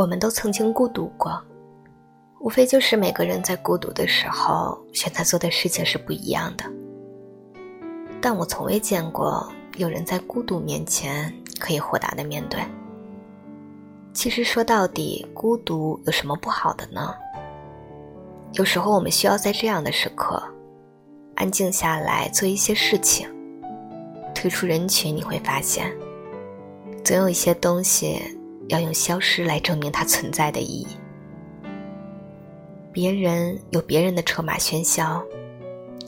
我们都曾经孤独过，无非就是每个人在孤独的时候选择做的事情是不一样的。但我从未见过有人在孤独面前可以豁达的面对。其实说到底，孤独有什么不好的呢？有时候我们需要在这样的时刻，安静下来做一些事情。退出人群，你会发现，总有一些东西要用消失来证明它存在的意义。别人有别人的车马喧嚣，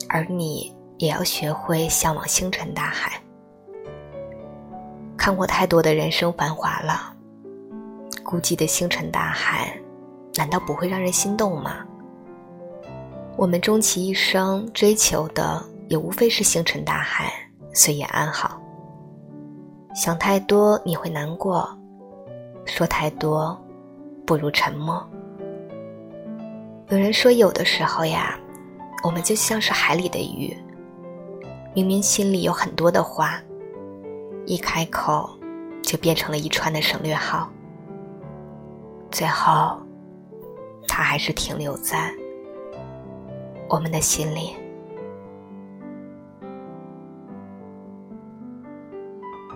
而你也要学会向往星辰大海。看过太多的人生繁华了，孤寂的星辰大海，难道不会让人心动吗？我们终其一生追求的，也无非是星辰大海，岁月安好。想太多你会难过，说太多，不如沉默。有人说，有的时候呀，我们就像是海里的鱼，明明心里有很多的话，一开口就变成了一串的省略号，最后，它还是停留在。我们的心里。